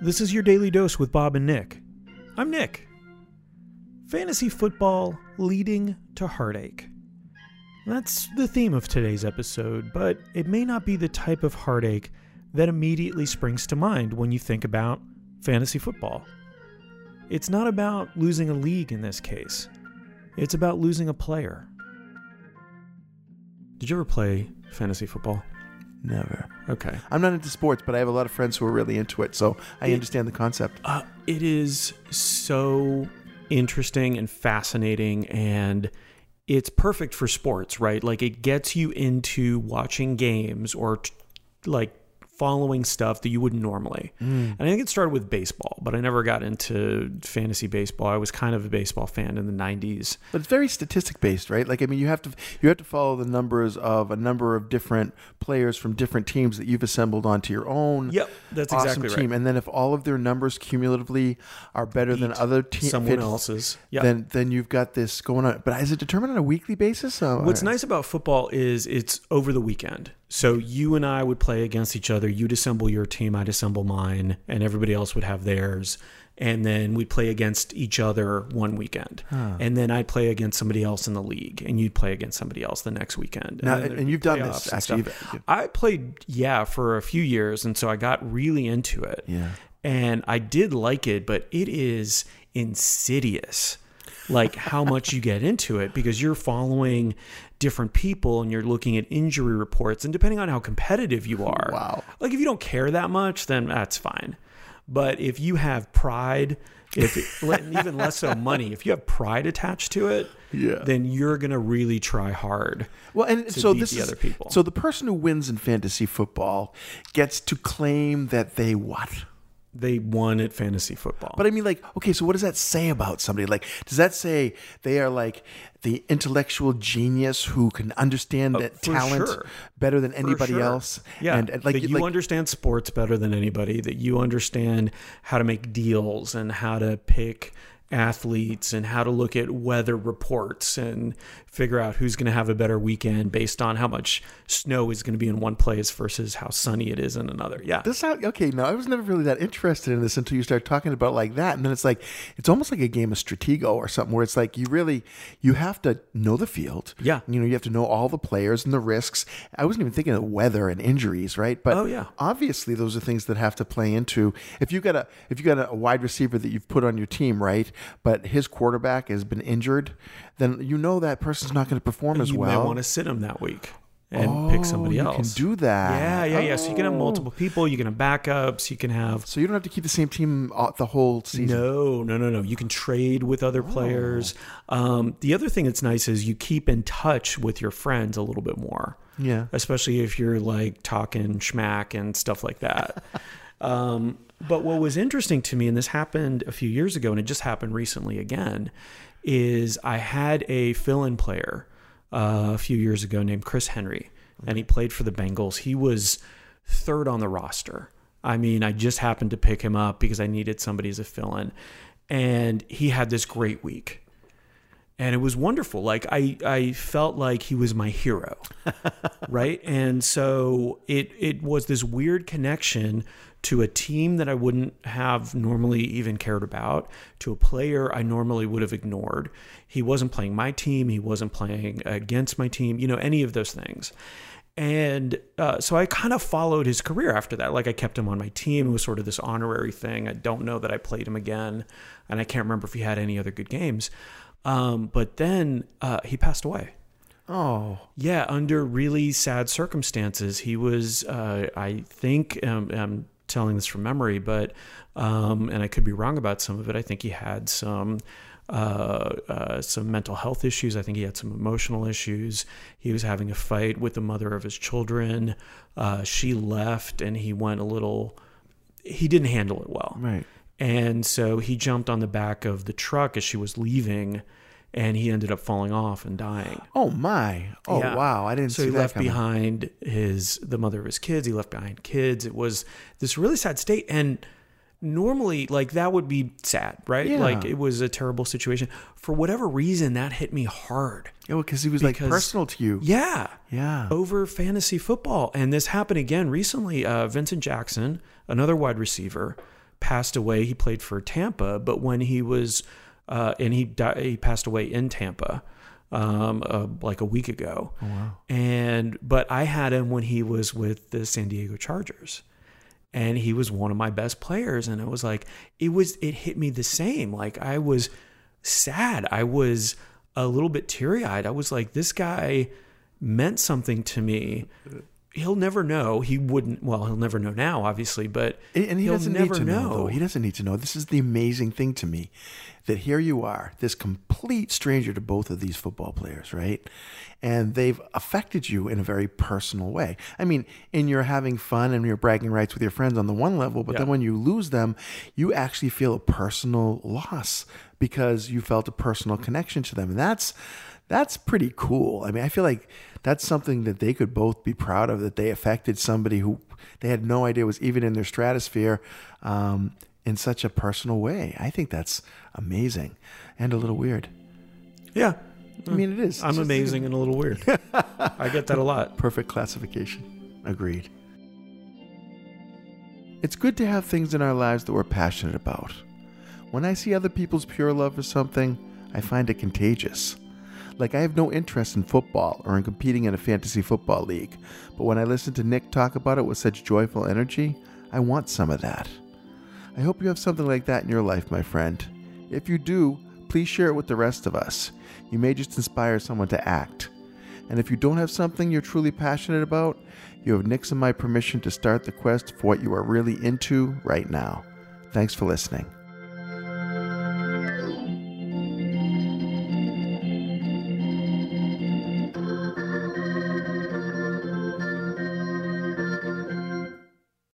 This is your daily dose with Bob and Nick. I'm Nick. Fantasy football leading to heartache. That's the theme of today's episode, but it may not be the type of heartache that immediately springs to mind when you think about fantasy football. It's not about losing a league in this case, it's about losing a player. Did you ever play fantasy football? Never. Okay. I'm not into sports, but I have a lot of friends who are really into it, so I It- understand the concept. Uh, it is so interesting and fascinating, and it's perfect for sports, right? Like it gets you into watching games or t- like following stuff that you wouldn't normally. And I think it started with baseball, but I never got into fantasy baseball. I was kind of a baseball fan in the 90s. But it's very statistic based, right? Like I mean, you have to you have to follow the numbers of a number of different players from different teams that you've assembled onto your own. Yep, that's awesome exactly right. team. And then if all of their numbers cumulatively are better than other teams, Someone else's. Yeah. then then you've got this going on. But is it determined on a weekly basis? Uh, What's nice about football is it's over the weekend. So you and I would play against each other. You'd assemble your team, I'd assemble mine, and everybody else would have theirs. And then we'd play against each other one weekend. And then I'd play against somebody else in the league, and you'd play against somebody else the next weekend. Now, and, and you've done this actually. You've- I played, yeah, for a few years. And so I got really into it. Yeah. And I did like it, but it is insidious like how much you get into it because you're following different people and you're looking at injury reports and depending on how competitive you are Wow. like if you don't care that much then that's fine but if you have pride if it, even less so money if you have pride attached to it Yeah. then you're gonna really try hard Well, and to so beat this the is other people. so the person who wins in fantasy football gets to claim that they what? They won at fantasy football But I mean, like, okay, so what does that say about somebody? Like, does that say they are like the intellectual genius who can understand that Uh, for talent sure. better than anybody sure. else? Yeah, and, and like, that you like understand sports better than anybody. That you understand how to make deals and how to pick athletes and how to look at weather reports and figure out who's going to have a better weekend based on how much snow is going to be in one place versus how sunny it is in another. Yeah, this sound okay. No, I was never really that interested in this until you start talking about like that, and then it's like it's almost like a game of Stratego or something, where it's like you really you have to know the field. Yeah. you know, you have to know all the players and the risks. I wasn't even thinking of weather and injuries, right? But Oh, yeah. obviously those are things that have to play into if you got a if you got a wide receiver that you've put on your team, right? But his quarterback has been injured, then you know that person's not going to perform as you well. might want to sit him that week and pick somebody you else. can do that. Yeah, yeah, yeah. So you can have Oh. multiple people. You can have backups. You can have So you don't have to keep the same team the whole season. No, no, no, no. You can trade with other players. Um, the other thing that's nice is you keep in touch with your friends a little bit more. Yeah. Especially if you're like talking schmack and stuff like that. um, but what was interesting to me, and this happened a few years ago, and it just happened recently again, is I had a fill in player uh, a few years ago named Chris Henry, and he played for the Bengals. He was third on the roster. I mean, I just happened to pick him up because I needed somebody as a fill in. And he had this great week. And it was wonderful. Like I, I felt like he was my hero. right. And so it it was this weird connection to a team that I wouldn't have normally even cared about, to a player I normally would have ignored. He wasn't playing my team, he wasn't playing against my team, you know, any of those things. And uh, so I kind of followed his career after that. Like I kept him on my team. It was sort of this honorary thing. I don't know that I played him again, and I can't remember if he had any other good games. Um, but then uh, he passed away. Oh, Yeah, under really sad circumstances. He was, uh, I think, um, I'm telling this from memory, but, um, and I could be wrong about some of it. I think he had some, uh, uh, some mental health issues. I think he had some emotional issues. He was having a fight with the mother of his children. Uh, she left, and he went a little. He didn't handle it well. right. And so he jumped on the back of the truck as she was leaving, and he ended up falling off and dying. Oh my. Oh Yeah. wow. I didn't see that. So he left coming. behind his the mother of his kids. He left behind kids. It was this really sad state, and normally like that would be sad, right? Yeah. Like it was a terrible situation. For whatever reason, that hit me hard. Yeah, because he was like personal to you. Yeah. Yeah. Over fantasy football. And this happened again recently. Uh, Vincent Jackson, another wide receiver, passed away. He played for Tampa, but when he was, uh, and he died, he passed away in Tampa, um, uh, like a week ago. Oh, wow. And but I had him when he was with the San Diego Chargers, and he was one of my best players. And it was like it was it hit me the same. Like I was sad. I was a little bit teary eyed. I was like, this guy meant something to me. He'll never know. He wouldn't. Well, he'll never know now, obviously, but And he doesn't never need to know. know. though. He doesn't need to know. This is the amazing thing to me that here you are, this complete stranger to both of these football players, right? And they've affected you in a very personal way. I mean, in your having fun and you're bragging rights with your friends on the one level, but then when you lose them, you actually feel a personal loss because you felt a personal connection to them. And that's that's pretty cool. I mean, I feel like that's something that they could both be proud of that they affected somebody who they had no idea was even in their stratosphere um, in such a personal way. I think that's amazing and a little weird. yeah, I mean, it is. I'm just amazing and a little weird. I get that a lot. Perfect classification. Agreed. It's good to have things in our lives that we're passionate about. When I see other people's pure love for something, I find it contagious. Like, I have no interest in football or in competing in a fantasy football league, but when I listen to Nick talk about it with such joyful energy, I want some of that. I hope you have something like that in your life, my friend. If you do, please share it with the rest of us. You may just inspire someone to act. And if you don't have something you're truly passionate about, you have Nick's and my permission to start the quest for what you are really into right now. Thanks for listening.